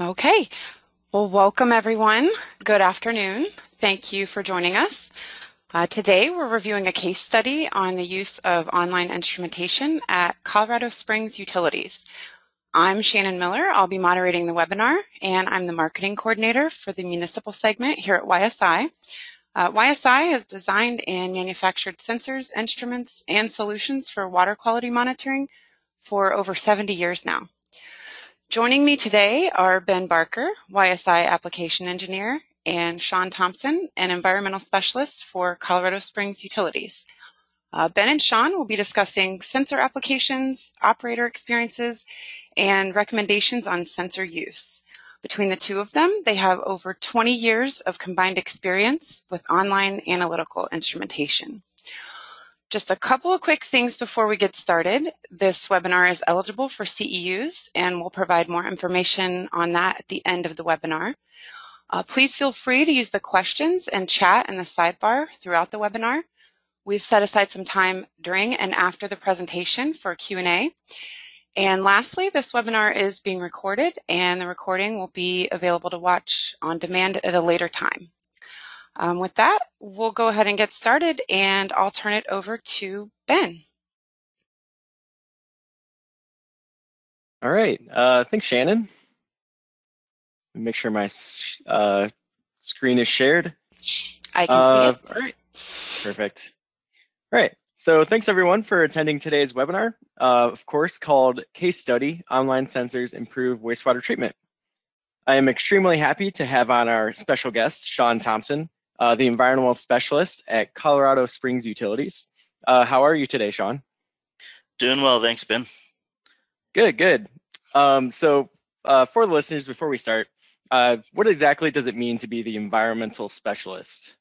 Okay. Well, welcome everyone. Good afternoon. Thank you for joining us. Uh, today, we're reviewing a case study on the use of online instrumentation at Colorado Springs Utilities. I'm Shannon Miller. I'll be moderating the webinar, and I'm the marketing coordinator for the municipal segment here at YSI. Uh, YSI has designed and manufactured sensors, instruments, and solutions for water quality monitoring for over 70 years now. Joining me today are Ben Barker, YSI application engineer, and Sean Thompson, an environmental specialist for Colorado Springs Utilities. Uh, ben and Sean will be discussing sensor applications, operator experiences, and recommendations on sensor use. Between the two of them, they have over 20 years of combined experience with online analytical instrumentation. Just a couple of quick things before we get started. This webinar is eligible for CEUs and we'll provide more information on that at the end of the webinar. Uh, please feel free to use the questions and chat in the sidebar throughout the webinar. We've set aside some time during and after the presentation for Q&A. And lastly, this webinar is being recorded and the recording will be available to watch on demand at a later time. Um, with that, we'll go ahead and get started and I'll turn it over to Ben. All right. Uh, thanks, Shannon. Make sure my uh, screen is shared. I can uh, see it. All right. Perfect. All right. So thanks everyone for attending today's webinar, uh, of course, called Case Study, Online Sensors Improve Wastewater Treatment. I am extremely happy to have on our special guest, Sean Thompson, uh, the environmental specialist at Colorado Springs Utilities. Uh, how are you today, Sean? Doing well, thanks, Ben. Good, good. Um, so, uh, for the listeners, before we start, uh, what exactly does it mean to be the environmental specialist?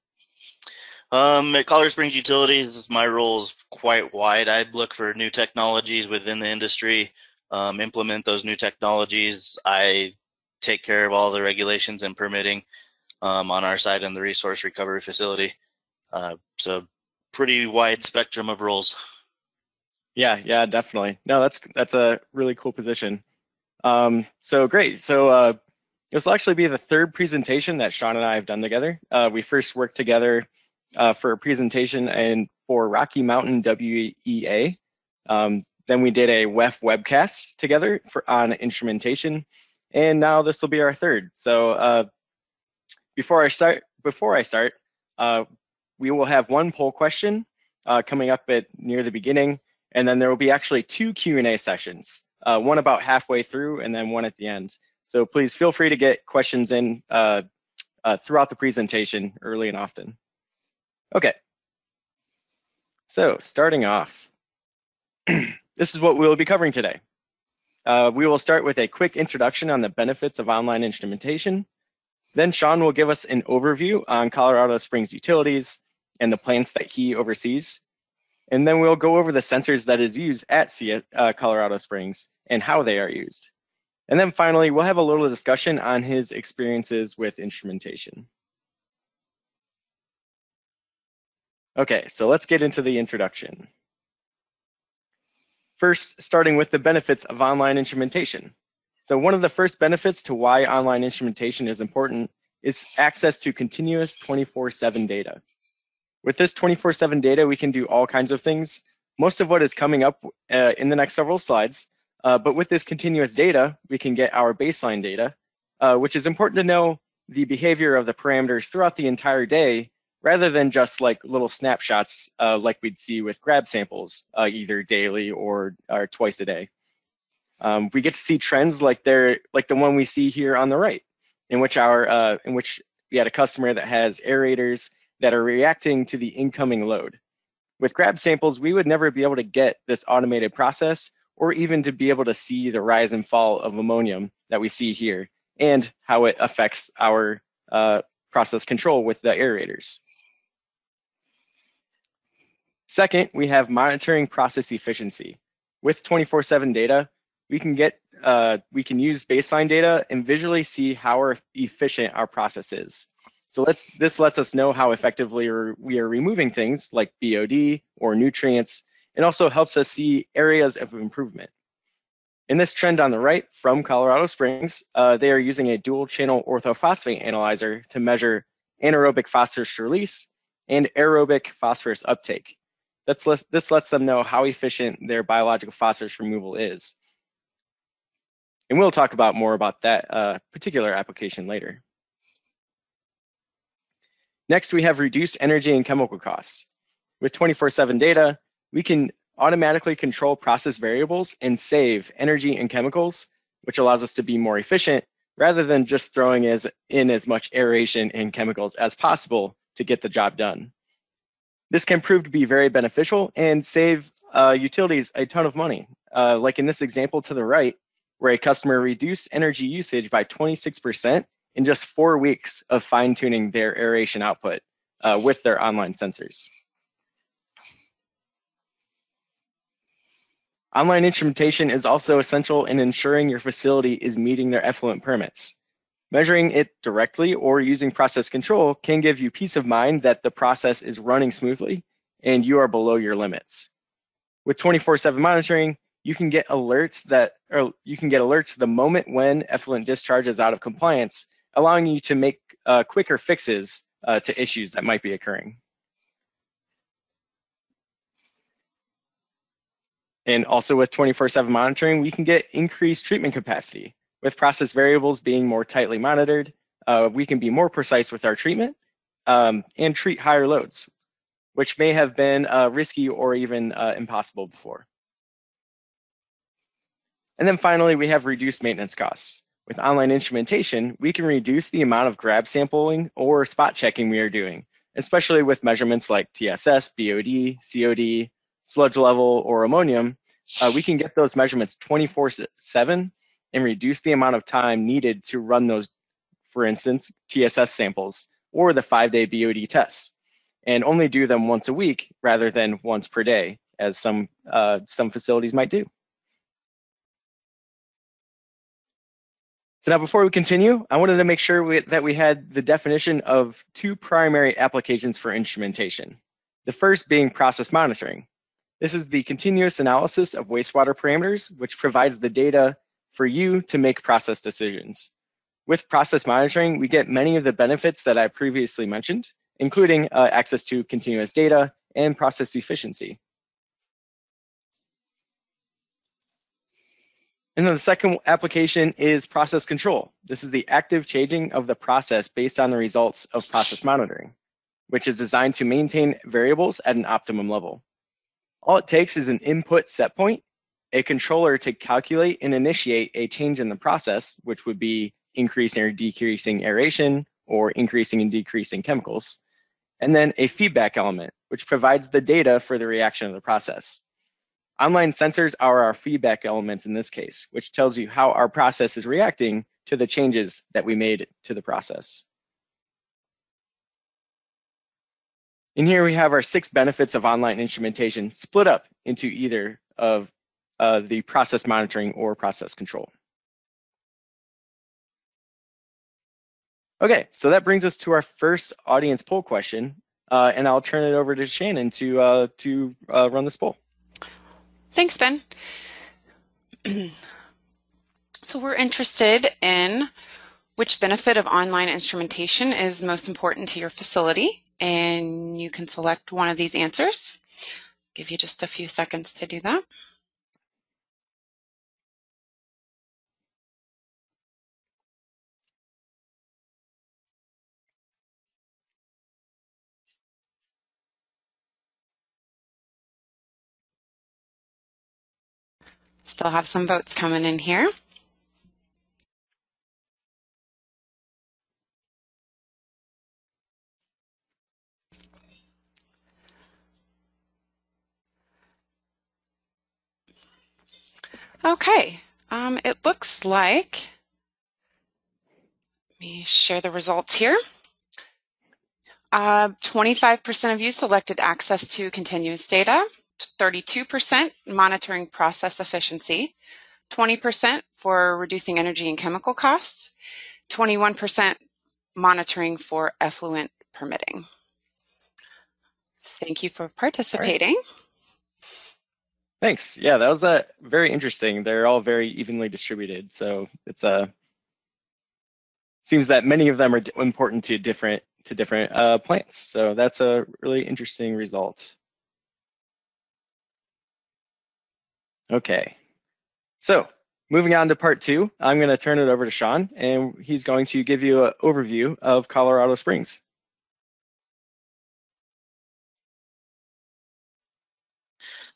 Um, at Colorado Springs Utilities, my role is quite wide. I look for new technologies within the industry, um, implement those new technologies. I take care of all the regulations and permitting um, on our side in the resource recovery facility. Uh, so pretty wide spectrum of roles. Yeah, yeah, definitely. No, that's that's a really cool position. Um, so great. So uh, this will actually be the third presentation that Sean and I have done together. Uh, we first worked together uh, for a presentation and for Rocky Mountain WEA. Um, then we did a WEF webcast together for on instrumentation, and now this will be our third. So uh, before I start, before I start, uh, we will have one poll question uh, coming up at near the beginning, and then there will be actually two Q&A sessions, uh, one about halfway through and then one at the end. So please feel free to get questions in uh, uh, throughout the presentation early and often. Okay, so starting off, this is what we will be covering today. Uh, we will start with a quick introduction on the benefits of online instrumentation, then Sean will give us an overview on Colorado Springs utilities and the plants that he oversees. And then we'll go over the sensors that is used at uh, Colorado Springs and how they are used. And then finally, we'll have a little discussion on his experiences with instrumentation. Okay, so let's get into the introduction. First, starting with the benefits of online instrumentation. So one of the first benefits to why online instrumentation is important is access to continuous 24-7 data. With this 24-7 data, we can do all kinds of things. Most of what is coming up uh, in the next several slides, uh, but with this continuous data, we can get our baseline data, uh, which is important to know the behavior of the parameters throughout the entire day, rather than just like little snapshots uh, like we'd see with grab samples, uh, either daily or, or twice a day. Um, we get to see trends like they're like the one we see here on the right, in which our uh, in which we had a customer that has aerators that are reacting to the incoming load. With grab samples, we would never be able to get this automated process or even to be able to see the rise and fall of ammonium that we see here and how it affects our uh, process control with the aerators. Second, we have monitoring process efficiency. With 24-7 data, we can get uh, we can use baseline data and visually see how efficient our process is. So let's this lets us know how effectively we are removing things like BOD or nutrients, and also helps us see areas of improvement. In this trend on the right from Colorado Springs, uh, they are using a dual channel orthophosphate analyzer to measure anaerobic phosphorus release and aerobic phosphorus uptake. That's this lets them know how efficient their biological phosphorus removal is. And we'll talk about more about that uh, particular application later. Next, we have reduced energy and chemical costs. With 24-7 data, we can automatically control process variables and save energy and chemicals, which allows us to be more efficient rather than just throwing as, in as much aeration and chemicals as possible to get the job done. This can prove to be very beneficial and save uh, utilities a ton of money. Uh, like in this example to the right, where a customer reduced energy usage by 26% in just four weeks of fine tuning their aeration output uh, with their online sensors. Online instrumentation is also essential in ensuring your facility is meeting their effluent permits. Measuring it directly or using process control can give you peace of mind that the process is running smoothly and you are below your limits. With 24-7 monitoring, you can get alerts that or you can get alerts the moment when effluent discharge is out of compliance, allowing you to make uh, quicker fixes uh, to issues that might be occurring. And also with 24-7 monitoring, we can get increased treatment capacity. With process variables being more tightly monitored, uh, we can be more precise with our treatment um, and treat higher loads, which may have been uh, risky or even uh, impossible before. And then finally, we have reduced maintenance costs. With online instrumentation, we can reduce the amount of grab sampling or spot checking we are doing, especially with measurements like TSS, BOD, COD, sludge level, or ammonium, uh, we can get those measurements 24 7 and reduce the amount of time needed to run those, for instance, TSS samples or the five day BOD tests, and only do them once a week rather than once per day, as some, uh, some facilities might do. So now before we continue, I wanted to make sure we, that we had the definition of two primary applications for instrumentation. The first being process monitoring, this is the continuous analysis of wastewater parameters, which provides the data for you to make process decisions. With process monitoring, we get many of the benefits that I previously mentioned, including uh, access to continuous data and process efficiency. And then the second application is process control. This is the active changing of the process based on the results of process monitoring, which is designed to maintain variables at an optimum level. All it takes is an input set point, a controller to calculate and initiate a change in the process, which would be increasing or decreasing aeration or increasing and decreasing chemicals, and then a feedback element, which provides the data for the reaction of the process. Online sensors are our feedback elements in this case, which tells you how our process is reacting to the changes that we made to the process. In here we have our six benefits of online instrumentation split up into either of uh, the process monitoring or process control. Okay, so that brings us to our first audience poll question, uh, and I'll turn it over to Shannon to uh, to uh, run this poll. Thanks, Ben. so we're interested in which benefit of online instrumentation is most important to your facility and you can select one of these answers. Give you just a few seconds to do that. Still have some votes coming in here. Okay, um, it looks like, let me share the results here. 25% uh, of you selected access to continuous data, 32% monitoring process efficiency, 20% for reducing energy and chemical costs, 21% monitoring for effluent permitting. Thank you for participating. Thanks. Yeah, that was uh, very interesting. They're all very evenly distributed. So it's a uh, seems that many of them are important to different to different uh, plants. So that's a really interesting result. Okay, so moving on to part two, I'm going to turn it over to Sean, and he's going to give you an overview of Colorado Springs.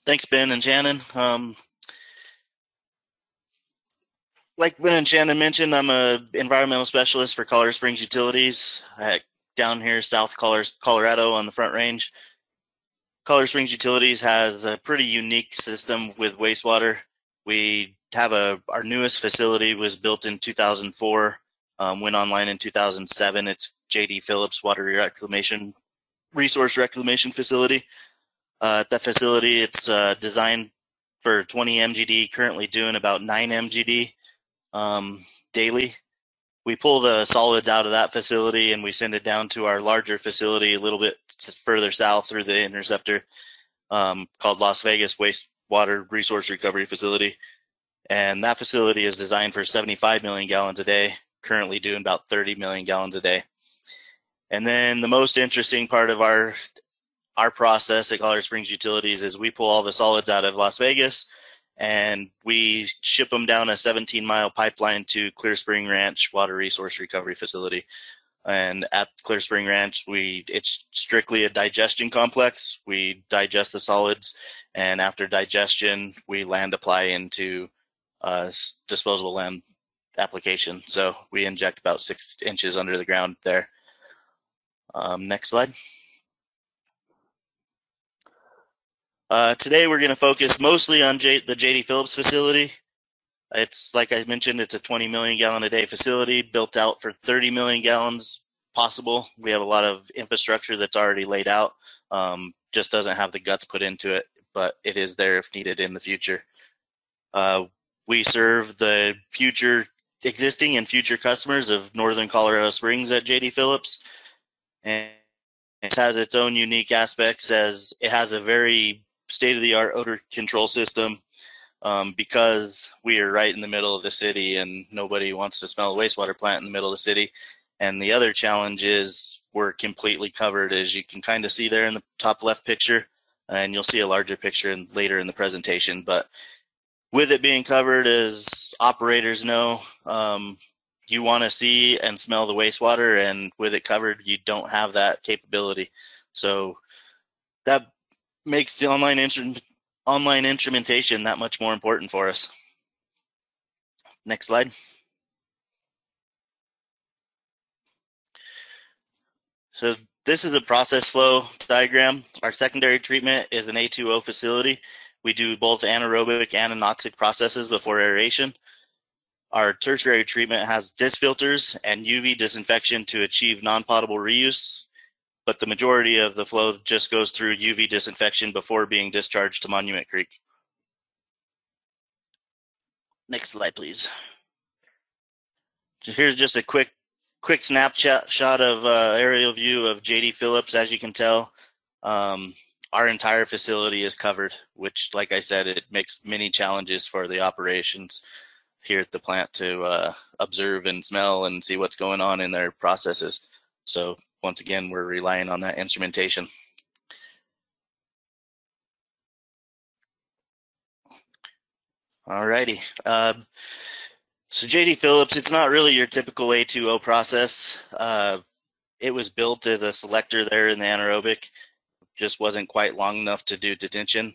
Thanks, Ben and Shannon. Um, like Ben and Shannon mentioned, I'm a environmental specialist for Colorado Springs Utilities down here south Colorado on the Front Range. Colorado Springs Utilities has a pretty unique system with wastewater. We have a our newest facility was built in 2004, um, went online in 2007. It's JD Phillips Water Reclamation Resource Reclamation Facility. Uh, at that facility, it's uh, designed for 20 MGD, currently doing about 9 MGD um, daily we pull the solids out of that facility and we send it down to our larger facility a little bit further south through the interceptor um, called Las Vegas Wastewater Resource Recovery Facility. And that facility is designed for 75 million gallons a day, currently doing about 30 million gallons a day. And then the most interesting part of our our process at Colorado Springs Utilities is we pull all the solids out of Las Vegas and we ship them down a 17 mile pipeline to Clear Spring Ranch Water Resource Recovery Facility. And at Clear Spring Ranch, we it's strictly a digestion complex. We digest the solids, and after digestion, we land apply into a disposable land application. So we inject about six inches under the ground there. Um, next slide. Uh, today we're going to focus mostly on J- the JD Phillips facility. It's like I mentioned, it's a 20 million gallon a day facility built out for 30 million gallons possible. We have a lot of infrastructure that's already laid out. Um, just doesn't have the guts put into it, but it is there if needed in the future. Uh, we serve the future existing and future customers of Northern Colorado Springs at JD Phillips. And it has its own unique aspects as it has a very state of the art odor control system um, because we are right in the middle of the city and nobody wants to smell a wastewater plant in the middle of the city. And the other challenge is we're completely covered, as you can kind of see there in the top left picture, and you'll see a larger picture in, later in the presentation. But with it being covered, as operators know, um, you want to see and smell the wastewater, and with it covered, you don't have that capability. So that makes the online instru- online instrumentation that much more important for us. Next slide. So this is a process flow diagram. Our secondary treatment is an A2O facility. We do both anaerobic and anoxic processes before aeration. Our tertiary treatment has disc filters and UV disinfection to achieve non-potable reuse but the majority of the flow just goes through UV disinfection before being discharged to Monument Creek. Next slide, please. So here's just a quick quick snapshot shot of uh, aerial view of JD Phillips. As you can tell, um, our entire facility is covered, which, like I said, it makes many challenges for the operations here at the plant to uh, observe and smell and see what's going on in their processes. So once again, we're relying on that instrumentation. Alrighty. Uh, so JD Phillips, it's not really your typical A2O process. Uh, it was built as a selector there in the anaerobic. Just wasn't quite long enough to do detention.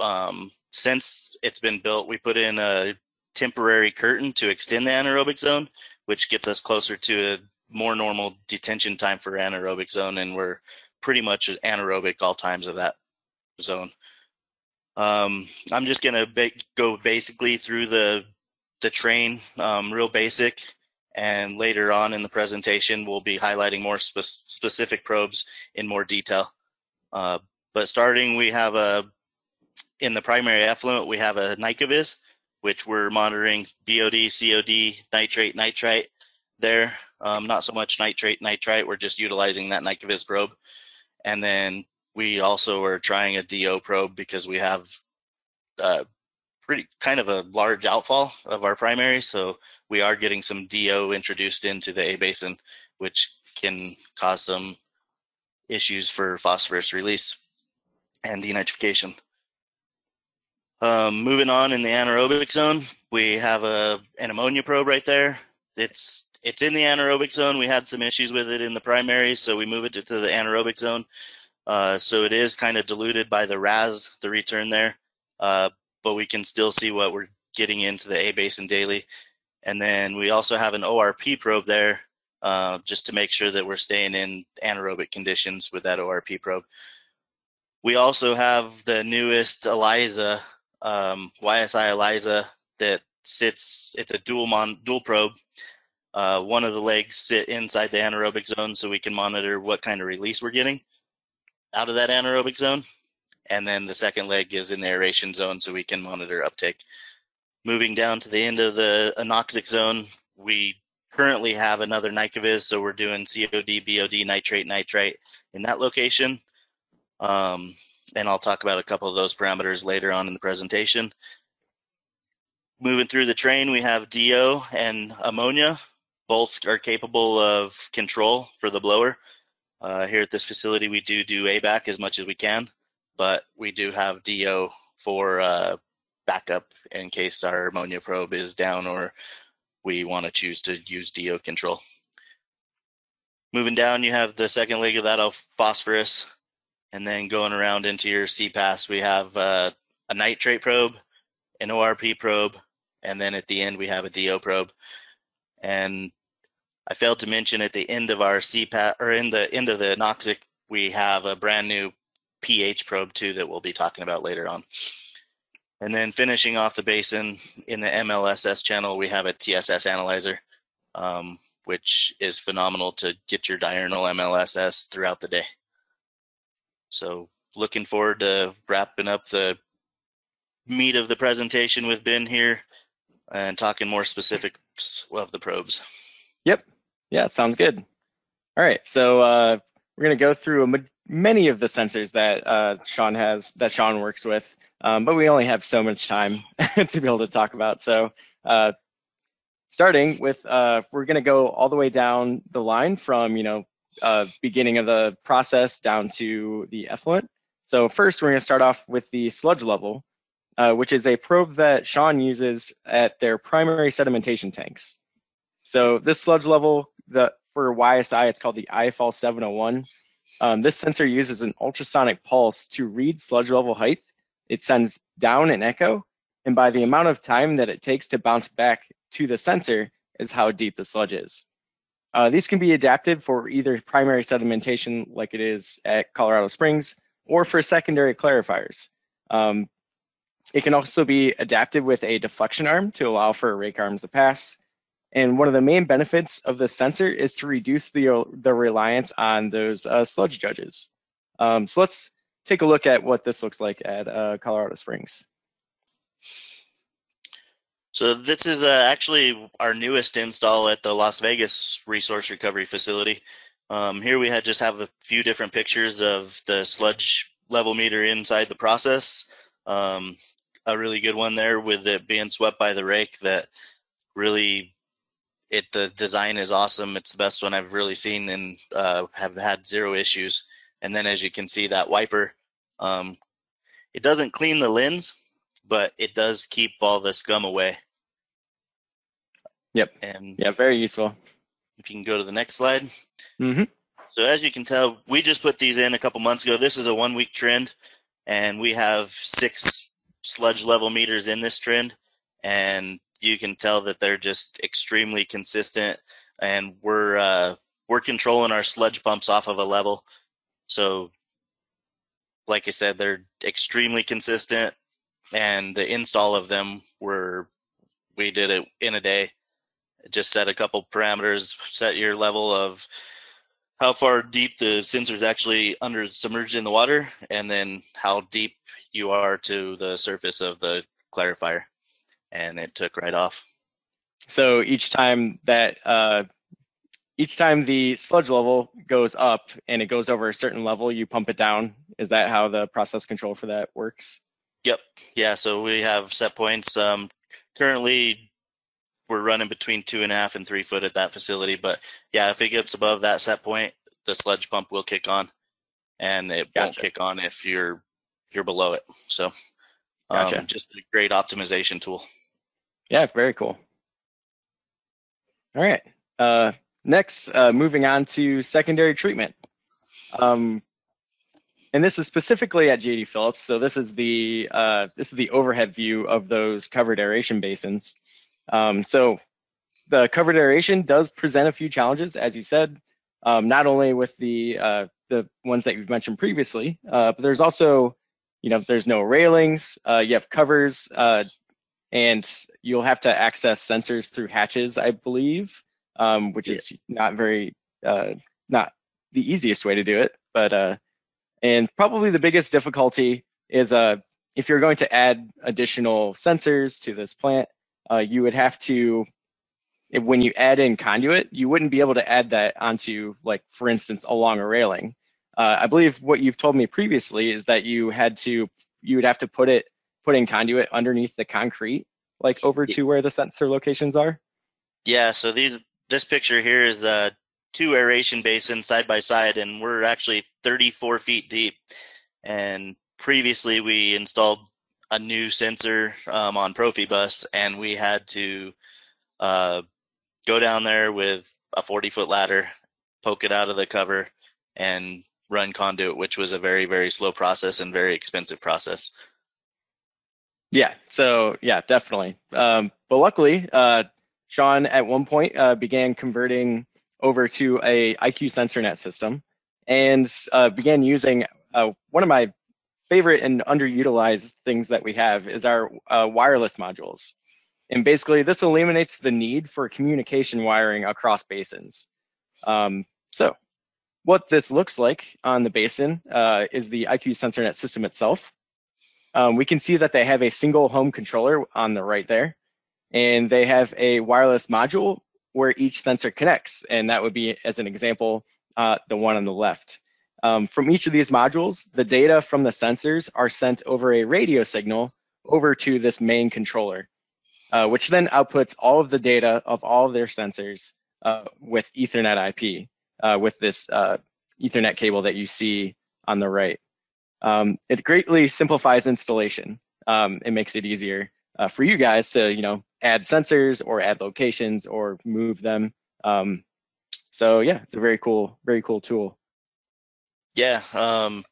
Um, since it's been built, we put in a temporary curtain to extend the anaerobic zone, which gets us closer to a more normal detention time for anaerobic zone, and we're pretty much anaerobic all times of that zone. Um, I'm just gonna ba- go basically through the the train, um, real basic, and later on in the presentation we'll be highlighting more spe- specific probes in more detail. Uh, but starting, we have a in the primary effluent we have a NiCaVis, which we're monitoring BOD, COD, nitrate, nitrite there. Um, not so much nitrate, nitrite. We're just utilizing that NiCaVis probe. And then we also are trying a DO probe because we have uh, pretty kind of a large outfall of our primary. So we are getting some DO introduced into the A basin, which can cause some issues for phosphorus release and denitrification. Um, moving on in the anaerobic zone, we have a an ammonia probe right there. It's it's in the anaerobic zone. We had some issues with it in the primary, so we move it to, to the anaerobic zone. Uh, so it is kind of diluted by the RAS, the return there, uh, but we can still see what we're getting into the A basin daily. And then we also have an ORP probe there, uh, just to make sure that we're staying in anaerobic conditions with that ORP probe. We also have the newest ALYZA, um, YSI ALYZA that sits. It's a dual mon dual probe. Uh, one of the legs sit inside the anaerobic zone, so we can monitor what kind of release we're getting out of that anaerobic zone. And then the second leg is in the aeration zone, so we can monitor uptake. Moving down to the end of the anoxic zone, we currently have another NiCaVis, so we're doing COD, BOD, nitrate, nitrite in that location. Um, and I'll talk about a couple of those parameters later on in the presentation. Moving through the train, we have DO and ammonia. Both are capable of control for the blower. Uh, here at this facility, we do do ABAC as much as we can, but we do have DO for uh, backup in case our ammonia probe is down or we want to choose to use DO control. Moving down, you have the second leg of that of phosphorus, and then going around into your C pass, we have uh, a nitrate probe, an ORP probe, and then at the end we have a DO probe. And I failed to mention at the end of our CPAT or in the end of the Noxic, we have a brand new pH probe too that we'll be talking about later on. And then finishing off the basin in the MLSS channel, we have a TSS analyzer, um, which is phenomenal to get your diurnal MLSS throughout the day. So looking forward to wrapping up the meat of the presentation with Ben here and talking more of the probes. Yep. Yeah, sounds good. All right, so uh, we're going to go through many of the sensors that uh, Sean has, that Sean works with, um, but we only have so much time to be able to talk about. So uh, starting with, uh, we're going to go all the way down the line from, you know, uh, beginning of the process down to the effluent. So first, we're going to start off with the sludge level, uh, which is a probe that Sean uses at their primary sedimentation tanks. So this sludge level the for YSI, it's called the IFL 701. Um, this sensor uses an ultrasonic pulse to read sludge level height. It sends down an echo, and by the amount of time that it takes to bounce back to the sensor is how deep the sludge is. Uh, these can be adapted for either primary sedimentation like it is at Colorado Springs or for secondary clarifiers. Um, it can also be adapted with a deflection arm to allow for rake arms to pass. And one of the main benefits of the sensor is to reduce the, the reliance on those uh, sludge judges. Um, so let's take a look at what this looks like at uh, Colorado Springs. So this is uh, actually our newest install at the Las Vegas Resource Recovery Facility. Um, here we had just have a few different pictures of the sludge level meter inside the process. Um, a really good one there with it being swept by the rake that really it the design is awesome. It's the best one I've really seen and uh, have had zero issues. And then as you can see, that wiper, um, it doesn't clean the lens, but it does keep all the scum away. Yep. And yeah, very useful. If you can go to the next slide. Mm-hmm. So as you can tell, we just put these in a couple months ago. This is a one week trend, and we have six sludge level meters in this trend, and you can tell that they're just extremely consistent, and we're uh, we're controlling our sludge pumps off of a level. So, like I said, they're extremely consistent, and the install of them were we did it in a day. Just set a couple parameters, set your level of how far deep the sensor is actually under submerged in the water, and then how deep you are to the surface of the clarifier and it took right off. So each time that uh, each time the sludge level goes up and it goes over a certain level, you pump it down. Is that how the process control for that works? Yep. Yeah. So we have set points. Um, currently, we're running between two and a half and three foot at that facility. But yeah, if it gets above that set point, the sludge pump will kick on, and it gotcha. won't kick on if you're you're below it. So, um, gotcha. just a great optimization tool. Yeah, very cool. All right. Uh, next, uh, moving on to secondary treatment. Um, and this is specifically at JD Phillips. So this is the uh, this is the overhead view of those covered aeration basins. Um, so the covered aeration does present a few challenges, as you said, um, not only with the uh, the ones that you've mentioned previously, uh, but there's also, you know, there's no railings. Uh, you have covers, uh, and you'll have to access sensors through hatches, I believe, um, which yeah. is not very uh, not the easiest way to do it. But uh, and probably the biggest difficulty is uh, if you're going to add additional sensors to this plant, uh, you would have to, when you add in conduit, you wouldn't be able to add that onto, like, for instance, along a railing. Uh, I believe what you've told me previously is that you had to, you would have to put it, put in conduit underneath the concrete, like over to where the sensor locations are. Yeah. So these, this picture here is the two aeration basins side by side, and we're actually 34 feet deep. And previously, we installed a new sensor um, on Profibus, and we had to uh, go down there with a 40 foot ladder, poke it out of the cover, and run conduit, which was a very, very slow process and very expensive process. Yeah, so yeah, definitely. Um, but luckily, uh, Sean at one point uh, began converting over to a IQ SensorNet system and uh, began using uh, one of my favorite and underutilized things that we have is our uh, wireless modules. And basically, this eliminates the need for communication wiring across basins. Um, so, what this looks like on the basin uh, is the IQ SensorNet system itself. Um, we can see that they have a single home controller on the right there, and they have a wireless module where each sensor connects. And that would be, as an example, uh, the one on the left. Um, from each of these modules, the data from the sensors are sent over a radio signal over to this main controller, uh, which then outputs all of the data of all of their sensors uh, with Ethernet IP, uh, with this uh, Ethernet cable that you see on the right. Um, it greatly simplifies installation. Um, it makes it easier uh, for you guys to, you know, add sensors or add locations or move them. Um, so yeah, it's a very cool, very cool tool. Yeah. Um,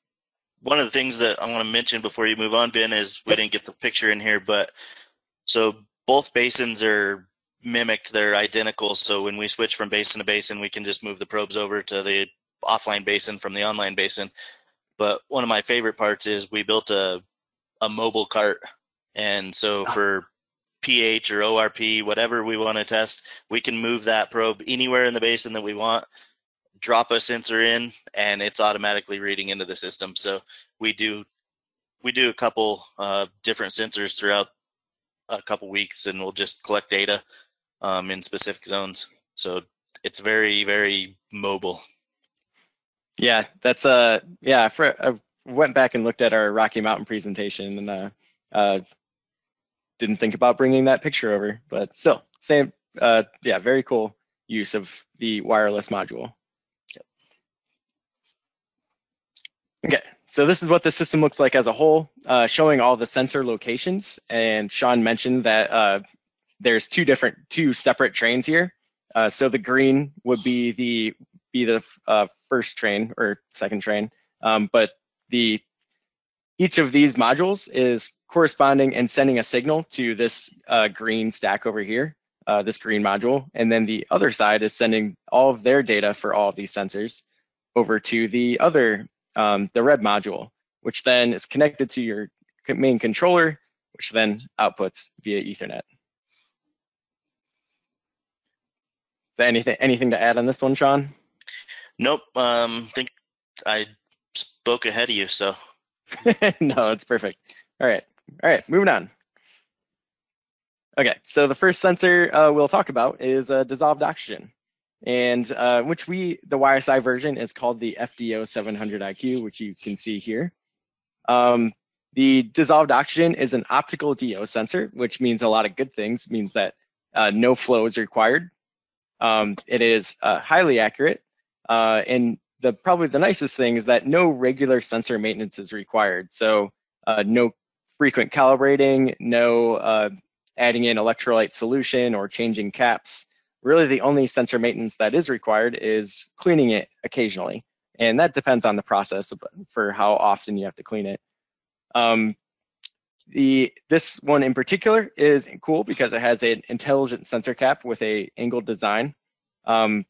one of the things that I want to mention before you move on, Ben, is we didn't get the picture in here, but so both basins are mimicked. They're identical. So when we switch from basin to basin, we can just move the probes over to the offline basin from the online basin. But one of my favorite parts is we built a a mobile cart, and so ah. for pH or ORP, whatever we want to test, we can move that probe anywhere in the basin that we want drop a sensor in and it's automatically reading into the system. So we do we do a couple uh, different sensors throughout a couple weeks, and we'll just collect data um, in specific zones. So it's very very mobile. Yeah, that's uh yeah. For, I went back and looked at our Rocky Mountain presentation and uh, uh didn't think about bringing that picture over, but still same. Uh, yeah, very cool use of the wireless module. Okay, so this is what the system looks like as a whole, uh, showing all the sensor locations. And Sean mentioned that uh, there's two different, two separate trains here. Uh, so the green would be the be the uh, first train or second train, um, but the each of these modules is corresponding and sending a signal to this uh, green stack over here, uh, this green module, and then the other side is sending all of their data for all of these sensors over to the other um, the red module, which then is connected to your main controller, which then outputs via Ethernet. Is there anything anything to add on this one, Sean? Nope. Um, think I spoke ahead of you, so. no, it's perfect. All right. All right. Moving on. Okay. So the first sensor uh, we'll talk about is uh, dissolved oxygen and uh, which we, the YSI version is called the FDO 700 IQ, which you can see here. Um, The dissolved oxygen is an optical DO sensor, which means a lot of good things. It means that uh, no flow is required. Um, it is uh, highly accurate, uh, and the probably the nicest thing is that no regular sensor maintenance is required. So uh, no frequent calibrating, no uh, adding in electrolyte solution or changing caps. Really, the only sensor maintenance that is required is cleaning it occasionally, and that depends on the process for how often you have to clean it. Um, the this one in particular is cool because it has an intelligent sensor cap with a angled design. Um,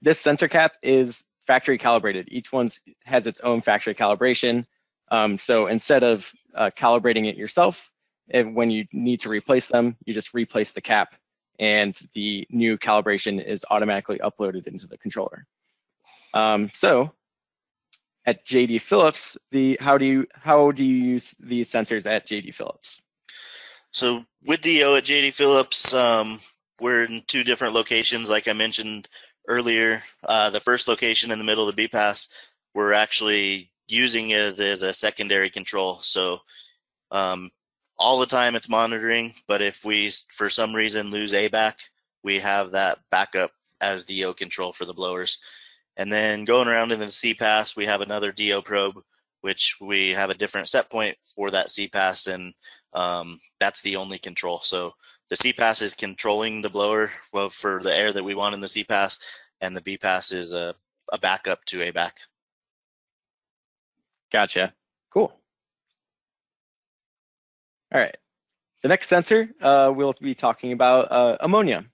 this sensor cap is factory calibrated. Each one has its own factory calibration. Um, so instead of uh, calibrating it yourself, if, when you need to replace them, you just replace the cap and the new calibration is automatically uploaded into the controller. Um, so at JD Phillips, the how do you how do you use these sensors at JD Phillips? So with DO at JD Phillips, um, we're in two different locations, like I mentioned earlier. Uh, the first location in the middle of the B pass, we're actually using it as a secondary control. So um, all the time it's monitoring, but if we for some reason lose ABAC, we have that backup as DO control for the blowers. And then going around in the C pass, we have another DO probe, which we have a different set point for that C pass, and um, that's the only control. So the C pass is controlling the blower well, for the air that we want in the C pass, and the B pass is a, a backup to ABAC. Gotcha. Cool. All right. The next sensor uh, we'll be talking about uh, ammonia.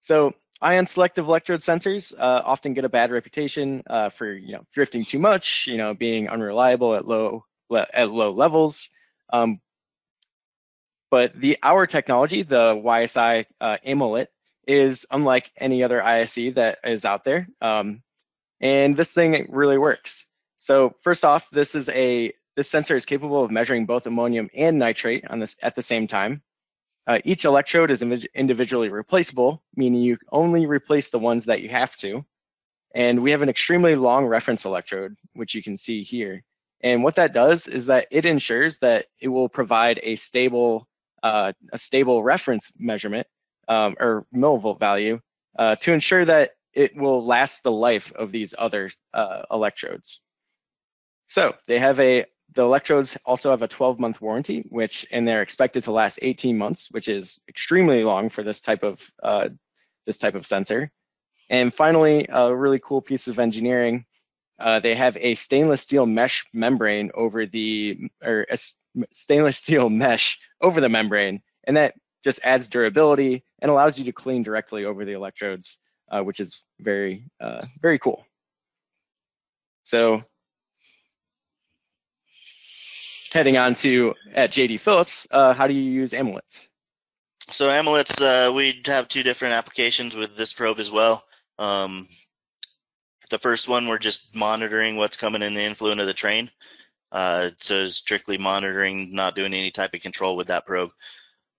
So Ion selective electrode sensors uh, often get a bad reputation uh, for you know drifting too much, you know being unreliable at low at low levels. Um, but the our technology, the YSI uh, is unlike any other ISE that is out there, um, and this thing really works. So first off, this is a this sensor is capable of measuring both ammonium and nitrate on this at the same time. Uh, each electrode is individually replaceable, meaning you only replace the ones that you have to. And we have an extremely long reference electrode, which you can see here. And what that does is that it ensures that it will provide a stable, uh, a stable reference measurement um, or millivolt value uh, to ensure that it will last the life of these other uh, electrodes. So they have a the electrodes also have a 12 month warranty, which and they're expected to last 18 months, which is extremely long for this type of uh, this type of sensor. And finally, a really cool piece of engineering. Uh, they have a stainless steel mesh membrane over the or a stainless steel mesh over the membrane, and that just adds durability and allows you to clean directly over the electrodes, uh, which is very uh, very cool. So heading on to at JD Phillips, uh, how do you use AmmoLyts? So AmmoLyts, uh, we have two different applications with this probe as well. Um, the first one, we're just monitoring what's coming in the influent of the train. Uh, so strictly monitoring, not doing any type of control with that probe.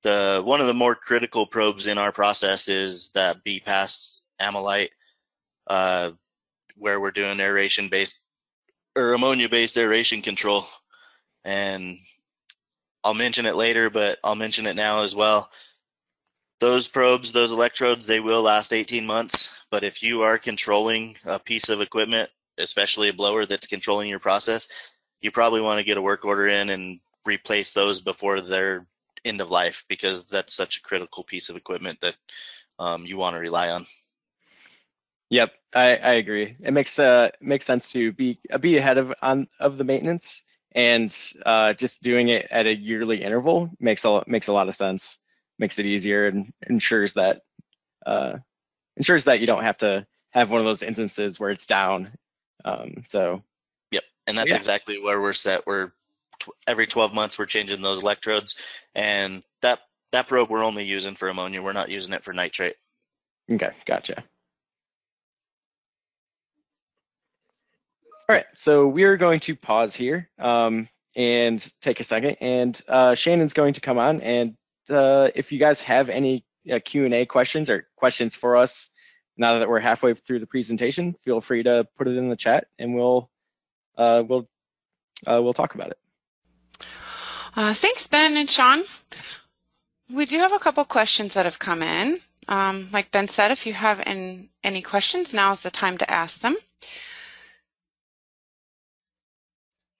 The one of the more critical probes in our process is that BPAS AmmoLyt, uh, where we're doing aeration based or ammonia based aeration control and I'll mention it later, but I'll mention it now as well. Those probes, those electrodes, they will last 18 months. But if you are controlling a piece of equipment, especially a blower that's controlling your process, you probably want to get a work order in and replace those before their end of life because that's such a critical piece of equipment that um, you want to rely on. Yep, I, I agree. It makes uh makes sense to be be ahead of on of the maintenance and uh, just doing it at a yearly interval makes a makes a lot of sense. Makes it easier and ensures that uh, ensures that you don't have to have one of those instances where it's down. Um, so, yep, and that's yeah. exactly where we're set. We're every 12 months we're changing those electrodes, and that that probe we're only using for ammonia. We're not using it for nitrate. Okay, gotcha. All right, so we're going to pause here um, and take a second, and uh, Shannon's going to come on, and uh, if you guys have any uh, Q&A questions or questions for us now that we're halfway through the presentation, feel free to put it in the chat, and we'll uh, we'll uh, we'll talk about it. Uh, thanks, Ben and Sean. We do have a couple questions that have come in. Um, like Ben said, if you have in, any questions, now is the time to ask them.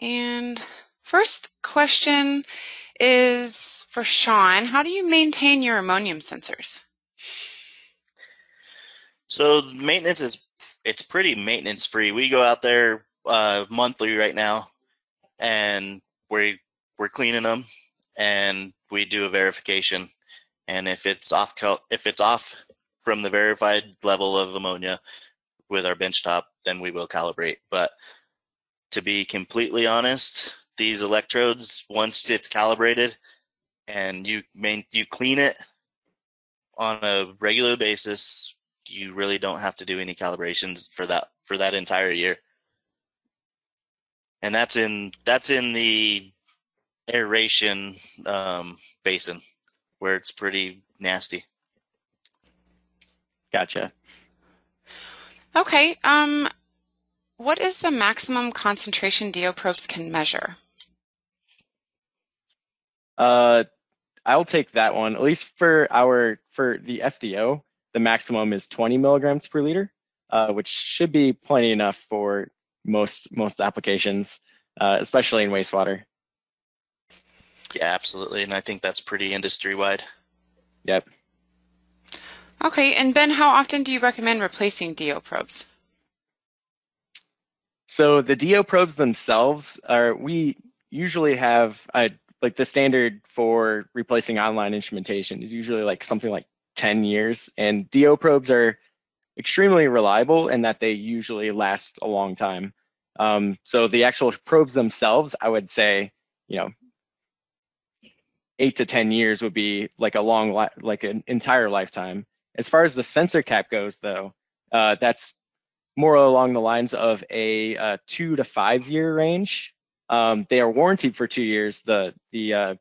And first question is for Sean. How do you maintain your ammonium sensors? So maintenance is it's pretty maintenance free. We go out there uh, monthly right now, and we we're cleaning them, and we do a verification. And if it's off if it's off from the verified level of ammonia with our benchtop, then we will calibrate. But to be completely honest, these electrodes once it's calibrated and you main, you clean it on a regular basis, you really don't have to do any calibrations for that for that entire year. And that's in that's in the aeration um, basin where it's pretty nasty. Gotcha. Okay. Um, what is the maximum concentration DO probes can measure? Uh, I'll take that one. At least for our for the FDO, the maximum is 20 milligrams per liter, uh, which should be plenty enough for most most applications, uh, especially in wastewater. Yeah, absolutely, and I think that's pretty industry wide. Yep. Okay, and Ben, how often do you recommend replacing DO probes? So the DO probes themselves are we usually have like the standard for replacing online instrumentation is usually like something like 10 years and DO probes are extremely reliable in that they usually last a long time. Um, so the actual probes themselves, I would say, you know, eight to 10 years would be like a long, li- like an entire lifetime. As far as the sensor cap goes, though, uh, that's more along the lines of a uh, two to five year range. Um, they are warranted for two years. The the uh,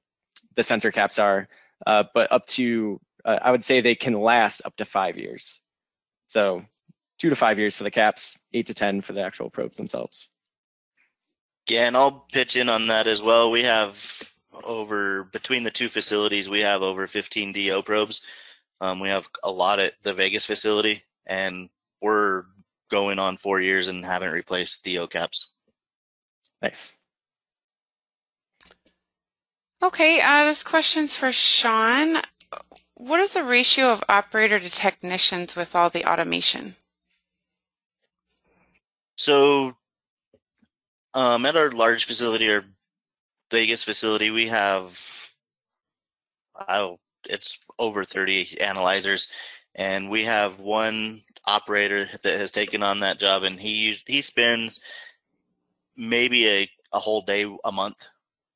the sensor caps are, uh, but up to uh, I would say they can last up to five years. So two to five years for the caps, eight to ten for the actual probes themselves. Yeah, and I'll pitch in on that as well. We have over between the two facilities, we have over 15 DO probes. Um, we have a lot at the Vegas facility, and we're going on four years and haven't replaced DO caps. Nice. Okay, uh, this question's for Sean. What is the ratio of operator to technicians with all the automation? So, um, at our large facility, our Vegas facility, we have, oh, it's over 30 analyzers, and we have one operator that has taken on that job, and he he spends maybe a, a whole day a month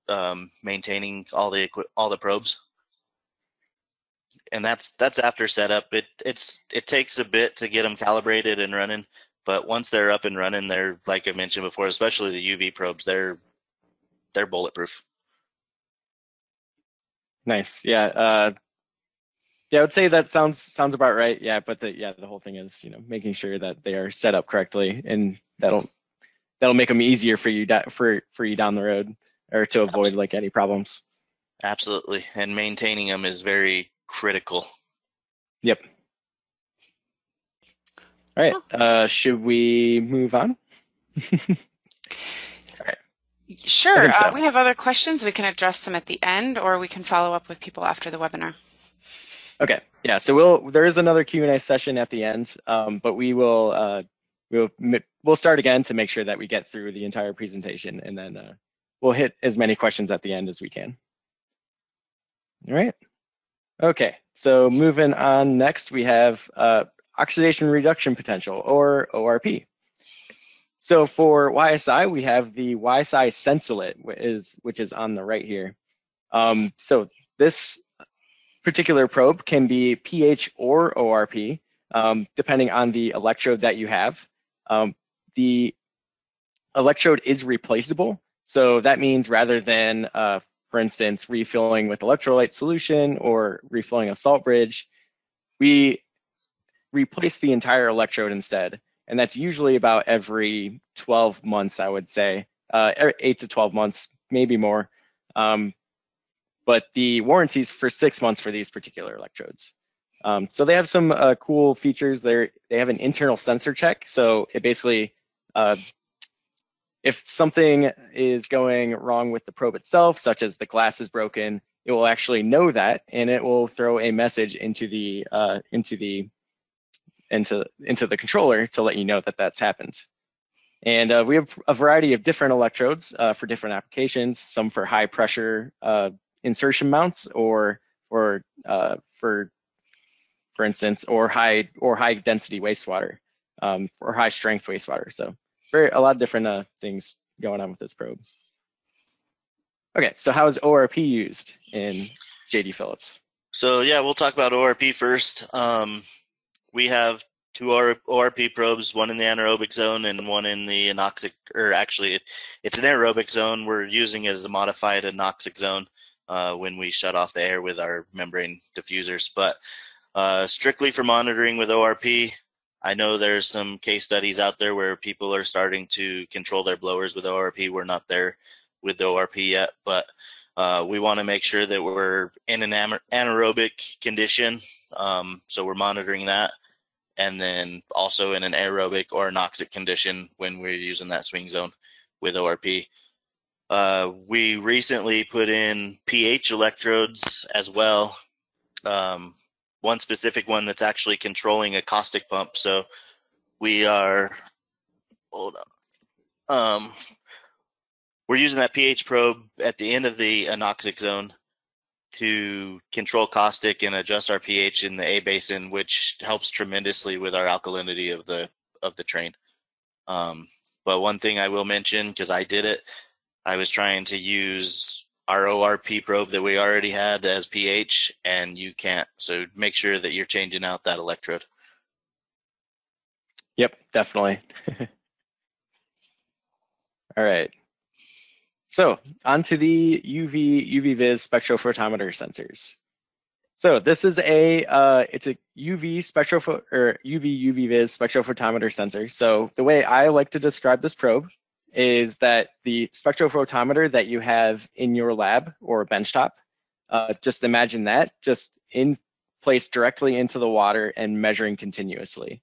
um, maintaining all the equi- all the probes, and that's that's after setup. It it's it takes a bit to get them calibrated and running, but once they're up and running, they're like I mentioned before, especially the UV probes, they're they're bulletproof. Nice. Yeah. Uh, yeah, I would say that sounds sounds about right. Yeah, but the yeah the whole thing is you know making sure that they are set up correctly, and that'll that'll make them easier for you da- for for you down the road or to avoid like any problems. Absolutely, and maintaining them is very critical. Yep. All right. Uh, should we move on? Sure. so. Uh, we have other questions. We can address them at the end, or we can follow up with people after the webinar. Okay. Yeah. So we'll there is another Q and A session at the end, um, but we will uh, we'll we'll start again to make sure that we get through the entire presentation, and then uh, we'll hit as many questions at the end as we can. All right. Okay. So moving on. Next, we have uh, oxidation reduction potential, or ORP. So for YSI, we have the YSI SensoLyt, which is, which is on the right here. Um, so this particular probe can be pH or ORP, um, depending on the electrode that you have. Um, the electrode is replaceable. So that means rather than, uh, for instance, refilling with electrolyte solution or refilling a salt bridge, we replace the entire electrode instead and that's usually about every 12 months, I would say, uh, er, eight to 12 months, maybe more. Um, but the warranties for six months for these particular electrodes. Um, so they have some uh, cool features. They they have an internal sensor check. So it basically, uh, if something is going wrong with the probe itself, such as the glass is broken, it will actually know that, and it will throw a message into the uh, into the into into the controller to let you know that that's happened. And uh, we have a variety of different electrodes uh, for different applications. Some for high pressure uh, insertion mounts, or for uh, for for instance, or high or high density wastewater, um, or high strength wastewater. So very a lot of different uh, things going on with this probe. Okay, so how is ORP used in JD Phillips? So yeah, we'll talk about ORP first. Um, we have two ORP probes, one in the anaerobic zone and one in the anoxic, or actually it's an aerobic zone we're using as the modified anoxic zone uh, when we shut off the air with our membrane diffusers. But uh, strictly for monitoring with ORP, I know there's some case studies out there where people are starting to control their blowers with ORP. We're not there with the ORP yet, but uh, we want to make sure that we're in an anaerobic condition. Um, so we're monitoring that. And then also in an aerobic or anoxic condition when we're using that swing zone with ORP. Uh, we recently put in pH electrodes as well. Um, one specific one that's actually controlling a caustic pump. So we are, hold on. Um, we're using that pH probe at the end of the anoxic zone to control caustic and adjust our pH in the A basin, which helps tremendously with our alkalinity of the of the train. Um, but one thing I will mention because I did it, I was trying to use our ORP probe that we already had as pH, and you can't. So make sure that you're changing out that electrode. Yep, definitely. All right. So onto the UV UV-Vis spectrophotometer sensors. So this is a uh, it's a UV spectropho or UV UV-Vis spectrophotometer sensor. So the way I like to describe this probe is that the spectrophotometer that you have in your lab or benchtop, uh, just imagine that just in place directly into the water and measuring continuously.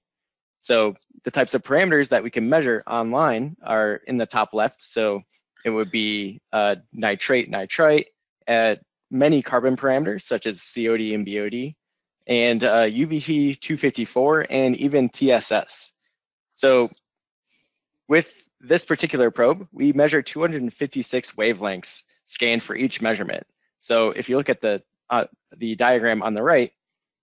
So the types of parameters that we can measure online are in the top left. So it would be uh, nitrate, nitrite, at many carbon parameters such as COD and BOD, and uh, UVT 254, and even TSS. So with this particular probe, we measure 256 wavelengths scanned for each measurement. So if you look at the uh, the diagram on the right,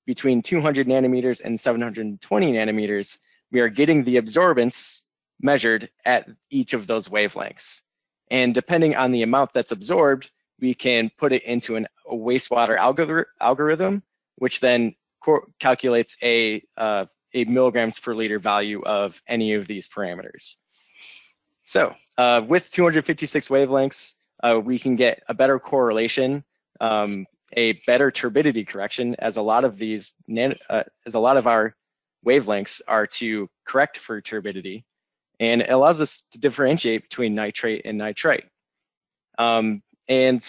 between 200 nanometers and 720 nanometers, we are getting the absorbance measured at each of those wavelengths. And depending on the amount that's absorbed, we can put it into an, a wastewater algor algorithm, which then calculates a, uh, a milligrams per liter value of any of these parameters. So uh, with 256 wavelengths, uh, we can get a better correlation, um, a better turbidity correction, as a lot of these, uh, as a lot of our wavelengths are to correct for turbidity, and it allows us to differentiate between nitrate and nitrite. Um, and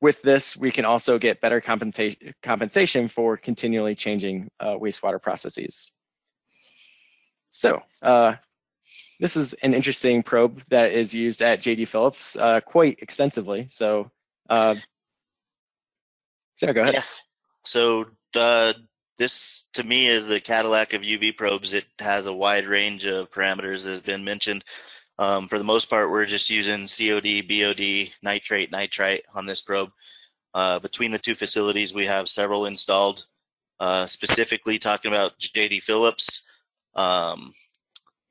with this, we can also get better compensation compensation for continually changing uh, wastewater processes. So uh, this is an interesting probe that is used at JD Phillips uh, quite extensively. So, uh, Sarah, go ahead. Yeah. So uh, this, to me, is the Cadillac of UV probes. It has a wide range of parameters, as has been mentioned. Um, for the most part, we're just using COD, BOD, nitrate, nitrite on this probe. Uh, between the two facilities, we have several installed. Uh, specifically talking about JD Phillips, um,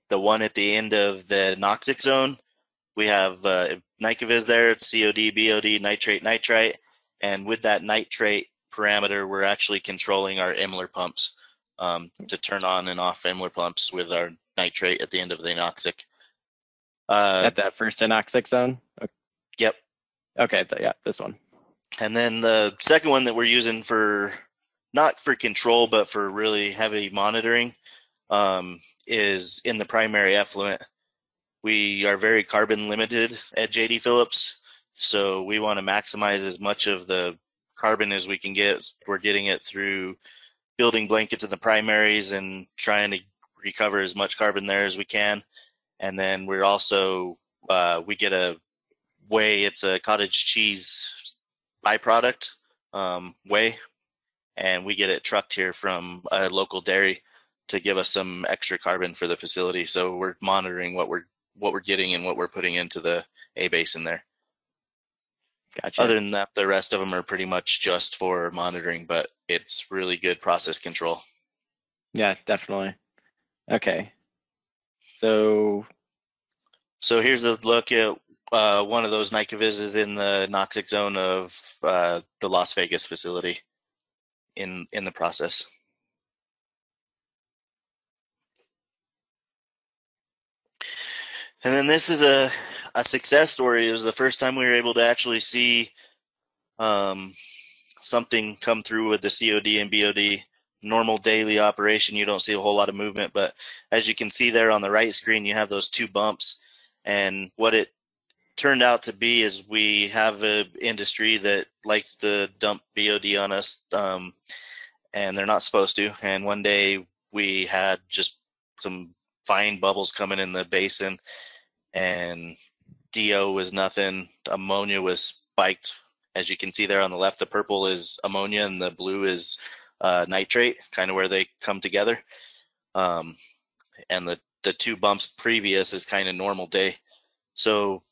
the one at the end of the anoxic zone. We have uh, NiCaVis there, it's COD, BOD, nitrate, nitrite. And with that nitrate parameter, we're actually controlling our Emler pumps um, to turn on and off Emler pumps with our nitrate at the end of the anoxic. Uh, at that first anoxic zone? Okay. Yep. Okay, th- yeah, this one. And then the second one that we're using for not for control, but for really heavy monitoring um, is in the primary effluent. We are very carbon limited at JD Phillips, so we want to maximize as much of the carbon as we can get. We're getting it through building blankets in the primaries and trying to recover as much carbon there as we can. And then we're also uh, we get a whey. It's a cottage cheese byproduct um, whey, and we get it trucked here from a local dairy to give us some extra carbon for the facility. So we're monitoring what we're what we're getting and what we're putting into the A basin there. Gotcha. Other than that, the rest of them are pretty much just for monitoring, but it's really good process control. Yeah, definitely. Okay. So So here's a look at uh, one of those NiCaVis in the anoxic zone of uh, the Las Vegas facility in in the process. And then this is a a success story. It was the first time we were able to actually see um, something come through with the COD and BOD normal daily operation. You don't see a whole lot of movement, but as you can see there on the right screen, you have those two bumps. And what it turned out to be is we have an industry that likes to dump BOD on us, um, and they're not supposed to. And one day we had just some fine bubbles coming in the basin, and DO was nothing. Ammonia was spiked. As you can see there on the left, the purple is ammonia and the blue is uh, nitrate, kind of where they come together. Um, and the, the two bumps previous is kind of normal day. So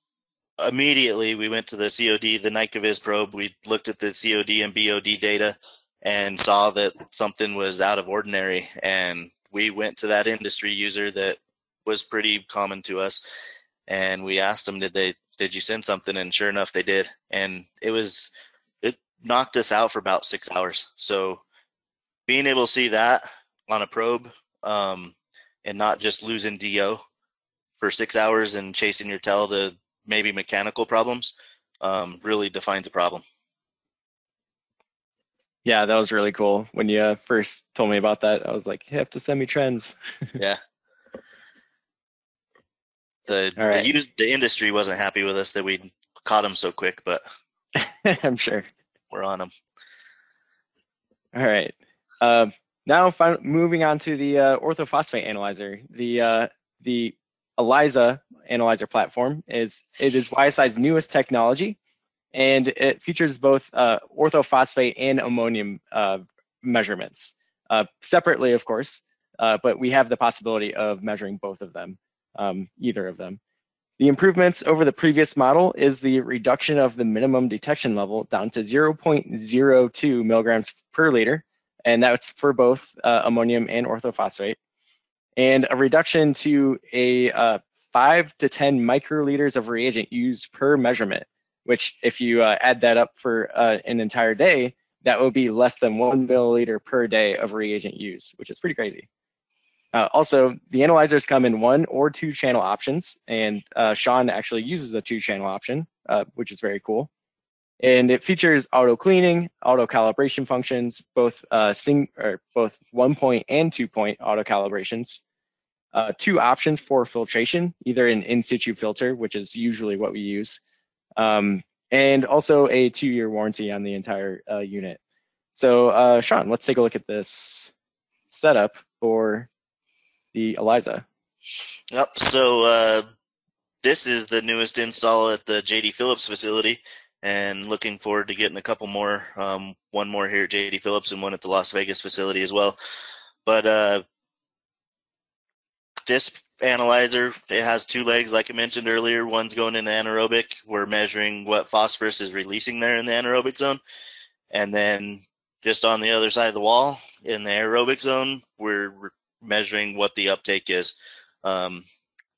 immediately we went to the COD, the NiCaVis probe. We looked at the COD and BOD data and saw that something was out of ordinary. And we went to that industry user that was pretty common to us and we asked them, did they, did you send something? And sure enough, they did. And it was, it knocked us out for about six hours. So being able to see that on a probe, um, and not just losing DO for six hours and chasing your tail to maybe mechanical problems, um, really defines a problem. Yeah, that was really cool. When you uh, first told me about that, I was like, you have to send me trends. yeah. The right. the, use, the industry wasn't happy with us that we caught them so quick, but I'm sure. we're on them. All right. Uh, now, moving on to the uh, orthophosphate analyzer. The uh, the ALYZA analyzer platform is it is YSI's newest technology, and it features both uh, orthophosphate and ammonium uh, measurements uh, separately, of course. Uh, but we have the possibility of measuring both of them, um, either of them. The improvements over the previous model is the reduction of the minimum detection level down to 0.02 milligrams per liter, and that's for both uh, ammonium and orthophosphate, and a reduction to a uh, 5 to 10 microliters of reagent used per measurement, which if you uh, add that up for uh, an entire day, that will be less than one milliliter per day of reagent use, which is pretty crazy. Uh, also, the analyzers come in one or two channel options, and uh, Sean actually uses a two channel option, uh, which is very cool. And it features auto cleaning, auto calibration functions, both uh, sing or both one point and two point auto calibrations. Two options for filtration, either an in situ filter, which is usually what we use, um, and also a two year warranty on the entire uh, unit. So, uh, Sean, let's take a look at this setup for the ALYZA. Yep. So uh, this is the newest install at the JD Phillips facility, and looking forward to getting a couple more. Um, one more here at JD Phillips and one at the Las Vegas facility as well. But uh, this analyzer it has two legs, like I mentioned earlier. One's going into anaerobic. We're measuring what phosphorus is releasing there in the anaerobic zone, and then just on the other side of the wall in the aerobic zone, we're measuring what the uptake is. Um,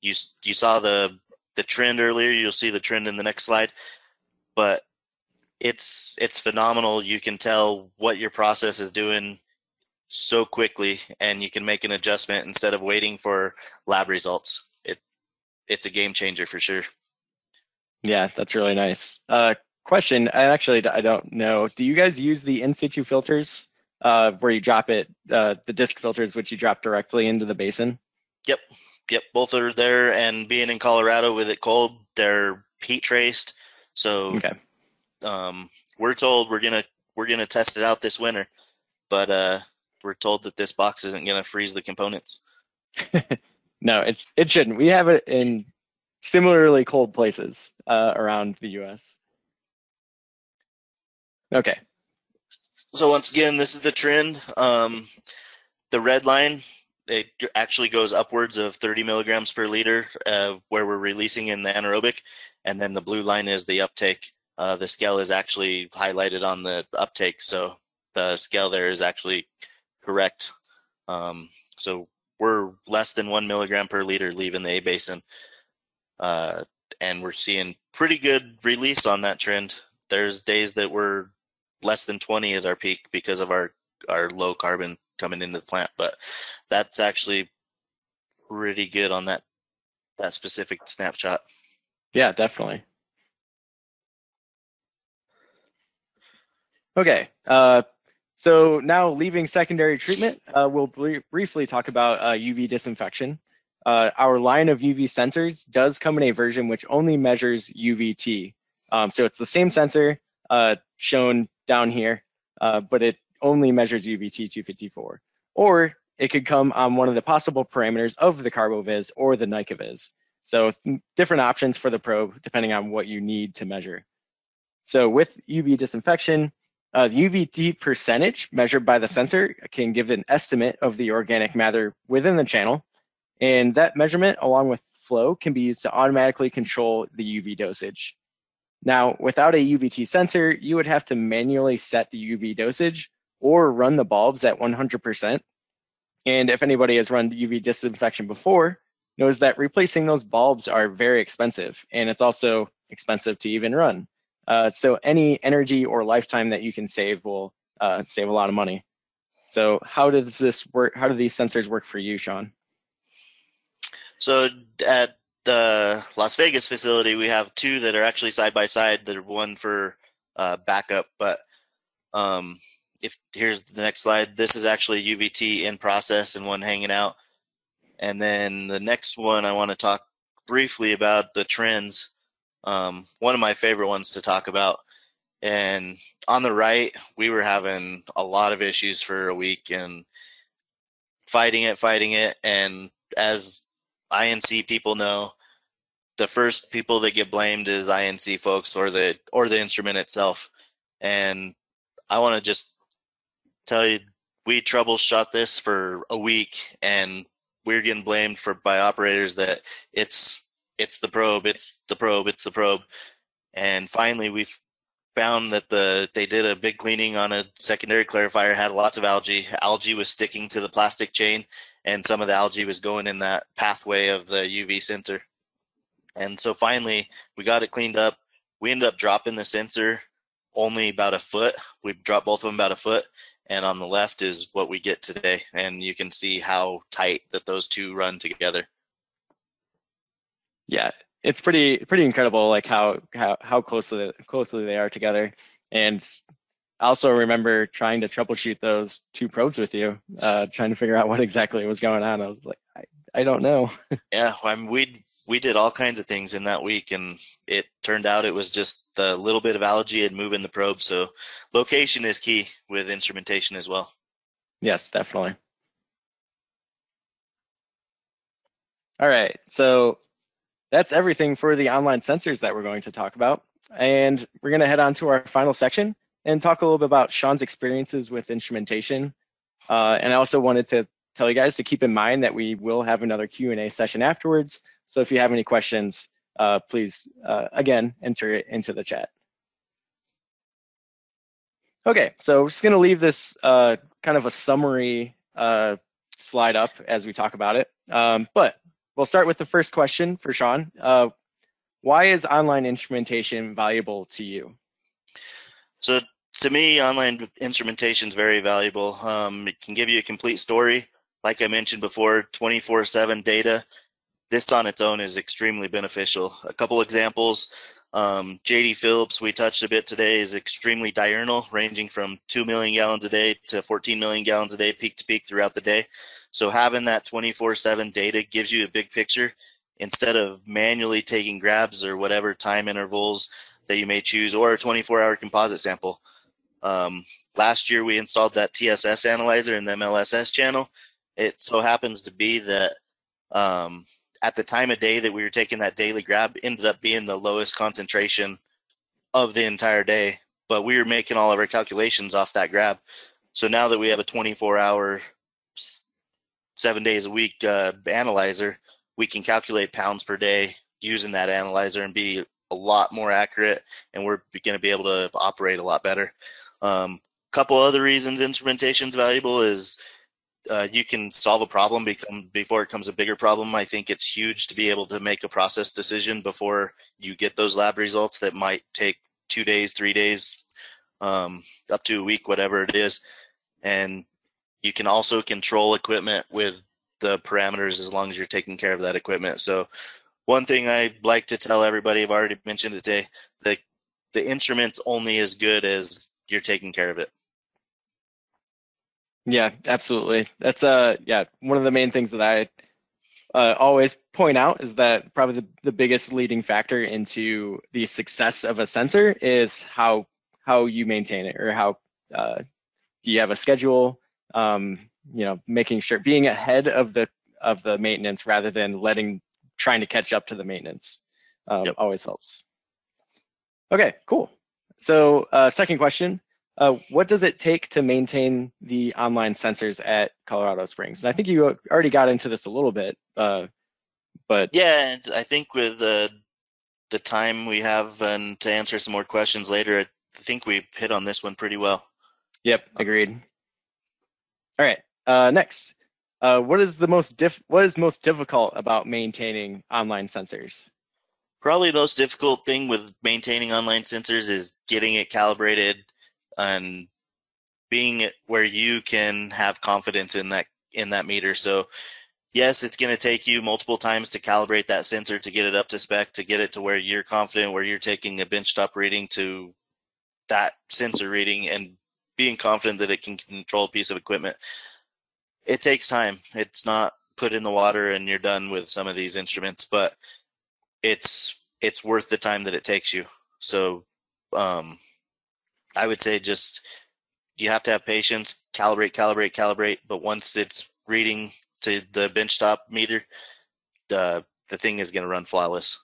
you you saw the the trend earlier. You'll see the trend in the next slide, but it's it's phenomenal. You can tell what your process is doing so quickly, and you can make an adjustment instead of waiting for lab results. It it's a game changer for sure. Yeah, that's really nice. Uh, question, I actually I don't know. Do you guys use the in situ filters uh, where you drop it, uh, the disc filters, which you drop directly into the basin? Yep, yep. Both are there, and being in Colorado with it cold, they're heat traced. So Okay. um, we're told we're gonna we're gonna test it out this winter, but uh, we're told that this box isn't gonna freeze the components. no, it it shouldn't. We have it in similarly cold places uh, around the U.S. Okay. So once again, this is the trend. Um, the red line it actually goes upwards of 30 milligrams per liter uh, where we're releasing in the anaerobic, and then the blue line is the uptake. Uh, the scale is actually highlighted on the uptake, so the scale there is actually correct. Um, so we're less than one milligram per liter leaving the A basin, uh, and we're seeing pretty good release on that trend. There's days that we're less than 20 at our peak because of our our low carbon coming into the plant, but that's actually pretty good on that that specific snapshot. Yeah, definitely. Okay, uh, so now leaving secondary treatment, uh, we'll br briefly talk about uh, UV disinfection. Uh, our line of UV sensors does come in a version which only measures UVT. Um, so it's the same sensor uh, shown down here, uh, but it only measures UVT 254. Or it could come on one of the possible parameters of the CarboVis or the NiCaVis. So different options for the probe depending on what you need to measure. So with UV disinfection, uh, the UVT percentage measured by the sensor can give an estimate of the organic matter within the channel. And that measurement, along with flow, can be used to automatically control the UV dosage. Now, without a UVT sensor, you would have to manually set the UV dosage or run the bulbs at 100%. And if anybody has run UV disinfection before, knows that replacing those bulbs are very expensive, and it's also expensive to even run. Uh, so any energy or lifetime that you can save will uh, save a lot of money. So how does this work? How do these sensors work for you, Sean? So at the Las Vegas facility, we have two that are actually side by side. That are one for uh, backup, but um, if here's the next slide, this is actually UVT in process and one hanging out. And then the next one I want to talk briefly about the trends. Um, one of my favorite ones to talk about. And on the right, we were having a lot of issues for a week and fighting it, fighting it. And as I&C people know, the first people that get blamed is I&C folks or the or the instrument itself. And I want to just tell you we troubleshot this for a week and we're getting blamed for by operators that it's it's the probe, it's the probe, it's the probe. And finally we found that the they did a big cleaning on a secondary clarifier, had lots of algae. Algae was sticking to the plastic chain and some of the algae was going in that pathway of the UV sensor. And so finally, we got it cleaned up. We ended up dropping the sensor only about a foot. We dropped both of them about a foot. And on the left is what we get today. And you can see how tight that those two run together. Yeah, it's pretty pretty incredible like how how, how closely closely they are together. And I also remember trying to troubleshoot those two probes with you, uh, trying to figure out what exactly was going on. I was like, I, I don't know. yeah, I mean, we we did all kinds of things in that week, and it turned out it was just the little bit of algae and moving the probe. So location is key with instrumentation as well. Yes, definitely. All right, so that's everything for the online sensors that we're going to talk about. And we're going to head on to our final section and talk a little bit about Sean's experiences with instrumentation. Uh, and I also wanted to tell you guys to keep in mind that we will have another Q&A session afterwards. So if you have any questions, uh, please, uh, again, enter it into the chat. Okay, so we're just gonna leave this uh, kind of a summary uh, slide up as we talk about it. Um, but we'll start with the first question for Sean. Uh, why is online instrumentation valuable to you? So to me, online instrumentation is very valuable. Um, it can give you a complete story like I mentioned before, 24 7 data. This on its own is extremely beneficial. A couple examples um, JD Phillips, we touched a bit today, is extremely diurnal, ranging from 2 million gallons a day to 14 million gallons a day, peak to peak throughout the day. So having that 24 7 data gives you a big picture instead of manually taking grabs or whatever time intervals that you may choose or a 24 hour composite sample. Um, last year we installed that TSS analyzer in the MLSS channel. It so happens to be that um, at the time of day that we were taking that daily grab ended up being the lowest concentration of the entire day. But we were making all of our calculations off that grab. So now that we have a 24 hour, seven days a week uh, analyzer, we can calculate pounds per day using that analyzer and be a lot more accurate. And we're going to be able to operate a lot better. Um, couple other reasons instrumentation is valuable is uh, you can solve a problem become, before it becomes a bigger problem. I think it's huge to be able to make a process decision before you get those lab results that might take two days, three days, um, up to a week, whatever it is. And you can also control equipment with the parameters as long as you're taking care of that equipment. So one thing I like to tell everybody, I've already mentioned today, the the instrument's only as good as you're taking care of it. Yeah, absolutely. That's uh yeah, one of the main things that I uh, always point out is that probably the, the biggest leading factor into the success of a sensor is how how you maintain it or how uh, do you have a schedule um, you know making sure being ahead of the of the maintenance rather than letting trying to catch up to the maintenance um, yep. always helps okay cool so uh, second question uh, what does it take to maintain the online sensors at Colorado Springs? And I think you already got into this a little bit, uh, but yeah, I think with the the time we have and to answer some more questions later, I think we hit on this one pretty well. Yep, agreed. All right, uh, next, uh, what is the most diff- what is most difficult about maintaining online sensors? Probably the most difficult thing with maintaining online sensors is getting it calibrated and being where you can have confidence in that in that meter. So yes, it's going to take you multiple times to calibrate that sensor to get it up to spec, to get it to where you're confident, where you're taking a benchtop reading to that sensor reading and being confident that it can control a piece of equipment. It takes time. It's not put in the water and you're done with some of these instruments, but it's it's worth the time that it takes you. So um, I would say just you have to have patience, calibrate, calibrate, calibrate. But once it's reading to the benchtop meter, the the thing is going to run flawless.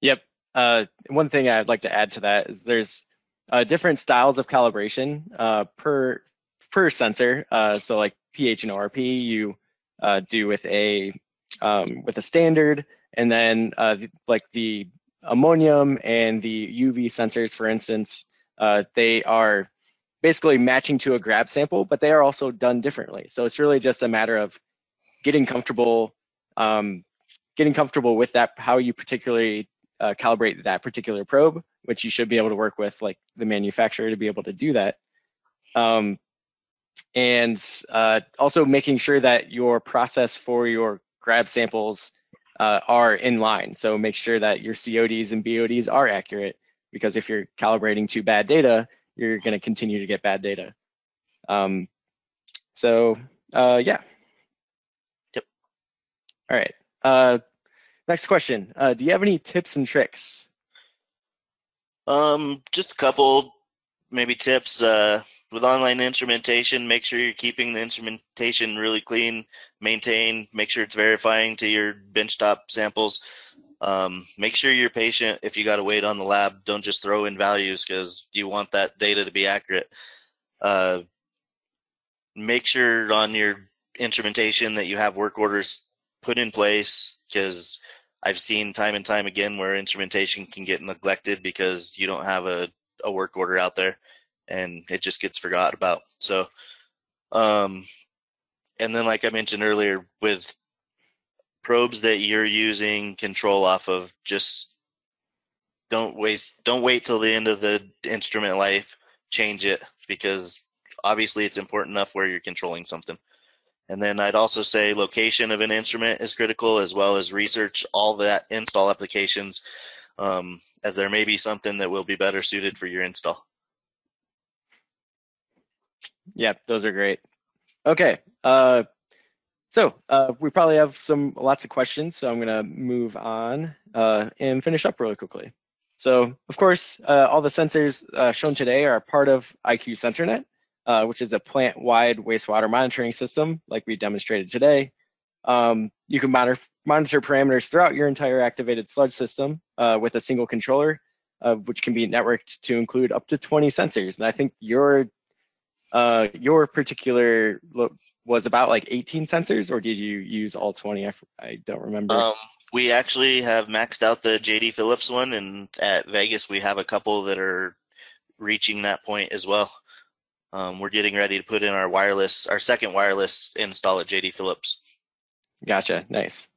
Yep. Uh, one thing I'd like to add to that is there's uh, different styles of calibration uh, per per sensor. Uh, so like pH and ORP, you uh, do with a um, with a standard, and then uh, like the ammonium and the UV sensors, for instance, uh, they are basically matching to a grab sample, but they are also done differently. So it's really just a matter of getting comfortable, um, getting comfortable with that, how you particularly calibrate that particular probe, which you should be able to work with like the manufacturer to be able to do that. Um, and uh, also making sure that your process for your grab samples uh, are in line. So make sure that your CODs and BODs are accurate because if you're calibrating to bad data, you're going to continue to get bad data. Um, so uh, yeah. Yep. All right. Uh, next question. Uh, do you have any tips and tricks? Um, just a couple, maybe tips. Uh, with online instrumentation, make sure you're keeping the instrumentation really clean, maintain, make sure it's verifying to your benchtop samples. Um, make sure you're patient. If you got to wait on the lab, don't just throw in values because you want that data to be accurate. Uh, make sure on your instrumentation that you have work orders put in place because I've seen time and time again where instrumentation can get neglected because you don't have a, a work order out there and it just gets forgot about. So, um, and then like I mentioned earlier with probes that you're using control off of just don't waste don't wait till the end of the instrument life change it because obviously it's important enough where you're controlling something and then i'd also say location of an instrument is critical as well as research all that install applications um, as there may be something that will be better suited for your install. Yep, those are great. Okay uh, so uh, we probably have some lots of questions, so I'm gonna move on uh, and finish up really quickly. So of course, uh, all the sensors uh, shown today are part of IQ SensorNet, uh, which is a plant-wide wastewater monitoring system like we demonstrated today. Um, you can monitor, monitor parameters throughout your entire activated sludge system uh, with a single controller, uh, which can be networked to include up to 20 sensors. And I think your uh, your particular look was about like 18 sensors, or did you use all 20? I, I don't remember. Um, we actually have maxed out the JD Phillips one, and at Vegas we have a couple that are reaching that point as well. Um, we're getting ready to put in our wireless, our second wireless install at JD Phillips. Gotcha. Nice.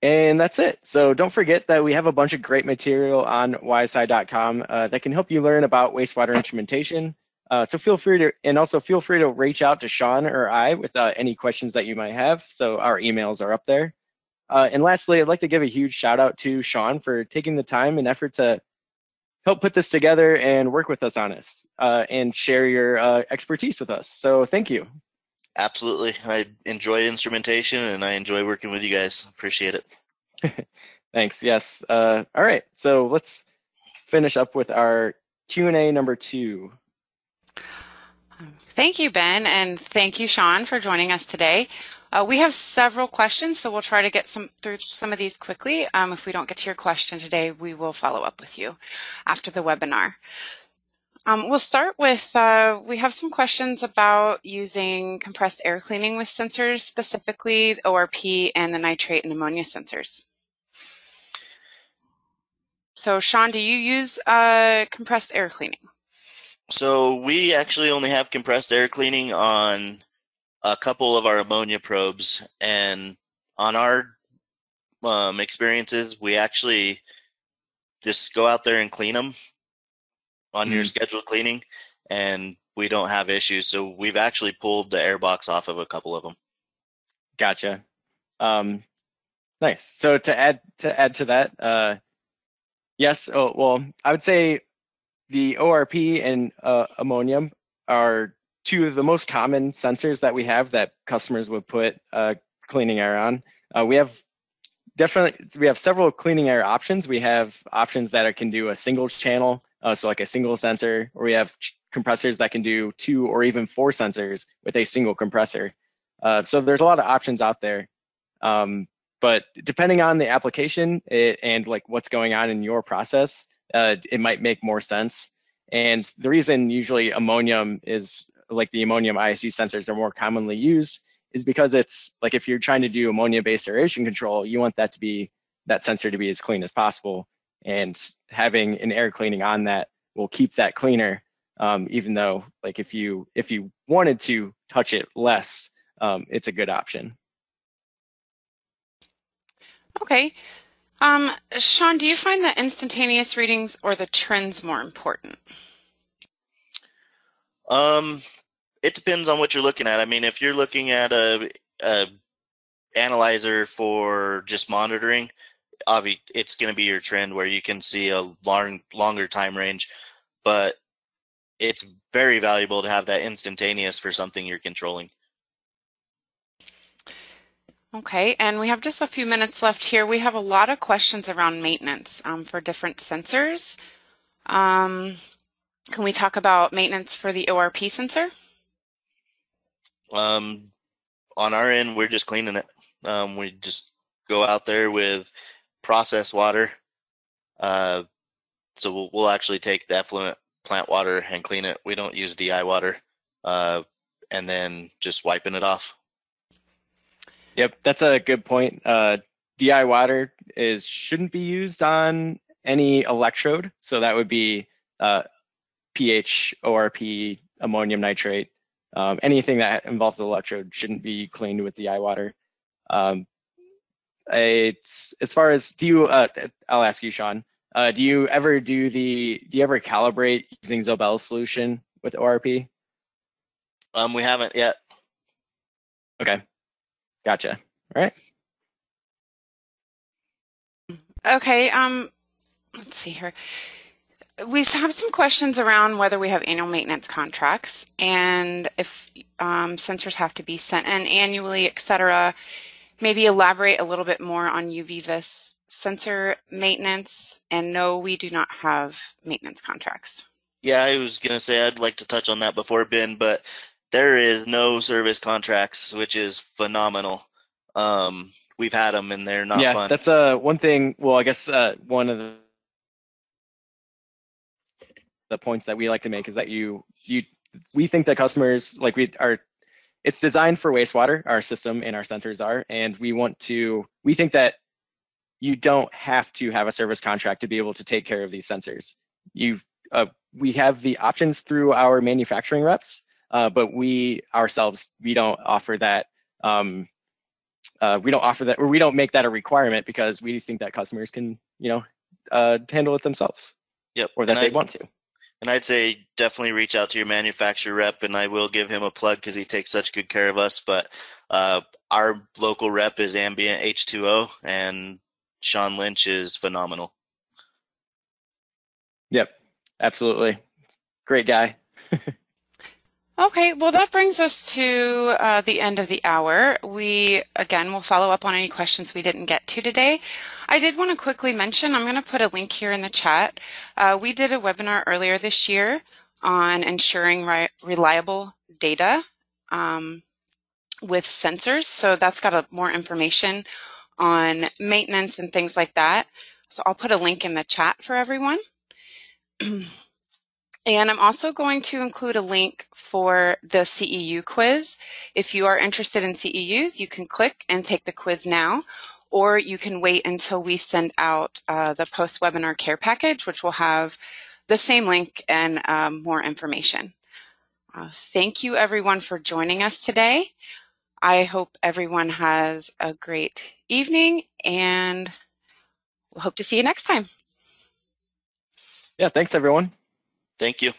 And that's it. So don't forget that we have a bunch of great material on ysi.com uh, that can help you learn about wastewater instrumentation. Uh, so feel free to, and also feel free to reach out to Sean or I with uh, any questions that you might have. So our emails are up there. Uh, and lastly, I'd like to give a huge shout out to Sean for taking the time and effort to help put this together and work with us on this uh, and share your uh, expertise with us. So thank you. Absolutely. I enjoy instrumentation and I enjoy working with you guys. Appreciate it. Thanks. Yes. Uh, all right. So let's finish up with our Q&A number two. Thank you, Ben, and thank you, Sean, for joining us today. Uh, we have several questions, so we'll try to get some through some of these quickly. Um, if we don't get to your question today, we will follow up with you after the webinar. Um, we'll start with, uh, we have some questions about using compressed air cleaning with sensors, specifically ORP and the nitrate and ammonia sensors. So Sean, do you use uh, compressed air cleaning? So we actually only have compressed air cleaning on a couple of our ammonia probes, and on our um, experiences, we actually just go out there and clean them on mm-hmm. your scheduled cleaning, and we don't have issues. So we've actually pulled the air box off of a couple of them. Gotcha. Um, nice. So to add to add to that, uh, yes. Oh, well, I would say the ORP and uh, ammonium are two of the most common sensors that we have that customers would put uh, cleaning air on. Uh, we have definitely we have several cleaning air options. We have options that are, can do a single channel, uh, so like a single sensor, or we have compressors that can do two or even four sensors with a single compressor. Uh, so there's a lot of options out there. Um, but depending on the application it, and like what's going on in your process, uh, it might make more sense. And the reason usually ammonium is like the ammonium ISE sensors are more commonly used is because it's like if you're trying to do ammonia based aeration control, you want that to be that sensor to be as clean as possible. And having an air cleaning on that will keep that cleaner. Um, even though like if you if you wanted to touch it less, um, it's a good option. Okay. Um, Sean, do you find the instantaneous readings or the trends more important? Um, it depends on what you're looking at. I mean, if you're looking at a, a analyzer for just monitoring, obviously it's going to be your trend where you can see a long, longer time range, but it's very valuable to have that instantaneous for something you're controlling. Okay, and we have just a few minutes left here. We have a lot of questions around maintenance um, for different sensors. Um, can we talk about maintenance for the ORP sensor? Um, on our end, we're just cleaning it. Um, we just go out there with process water. Uh, so we'll, we'll actually take the effluent plant water and clean it. We don't use DI water, uh, and then just wiping it off. Yep, that's a good point. Uh, DI water is shouldn't be used on any electrode, so that would be uh, pH, ORP, ammonium nitrate. Um, anything that involves the electrode shouldn't be cleaned with DI water. Um, it's as far as do you? Uh, I'll ask you, Sean. Uh, do you ever do the? Do you ever calibrate using ZoBell solution with ORP? Um, we haven't yet. Okay. Gotcha. All right. Okay. Um, let's see here. We have some questions around whether we have annual maintenance contracts and if um, sensors have to be sent in annually, etc. Maybe elaborate a little bit more on UV-Vis sensor maintenance, and no, we do not have maintenance contracts. Yeah, I was gonna say I'd like to touch on that before Ben, but there is no service contracts, which is phenomenal. Um, we've had them and they're not yeah, fun. that's uh one thing. Well, I guess uh, one of the the points that we like to make is that you you we think that customers like we are it's designed for wastewater our system and our sensors are and we want to we think that you don't have to have a service contract to be able to take care of these sensors. You uh, we have the options through our manufacturing reps uh, but we ourselves we don't offer that um, uh, we don't offer that or we don't make that a requirement because we think that customers can you know uh, handle it themselves. Yep or that and they I'd, want to and I'd say definitely reach out to your manufacturer rep and I will give him a plug because he takes such good care of us. But uh, our local rep is ambient H2O and Sean Lynch is phenomenal. Yep. Absolutely. Great guy Okay, well, that brings us to uh, the end of the hour. We, again, will follow up on any questions we didn't get to today. I did want to quickly mention, I'm going to put a link here in the chat. Uh, we did a webinar earlier this year on ensuring re- reliable data um, with sensors. So that's got a, more information on maintenance and things like that. So I'll put a link in the chat for everyone. And I'm also going to include a link for the CEU quiz. If you are interested in CEUs, you can click and take the quiz now, or you can wait until we send out uh, the post webinar care package, which will have the same link and um, more information. Uh, thank you everyone for joining us today. I hope everyone has a great evening and we'll hope to see you next time. Yeah, thanks everyone. Thank you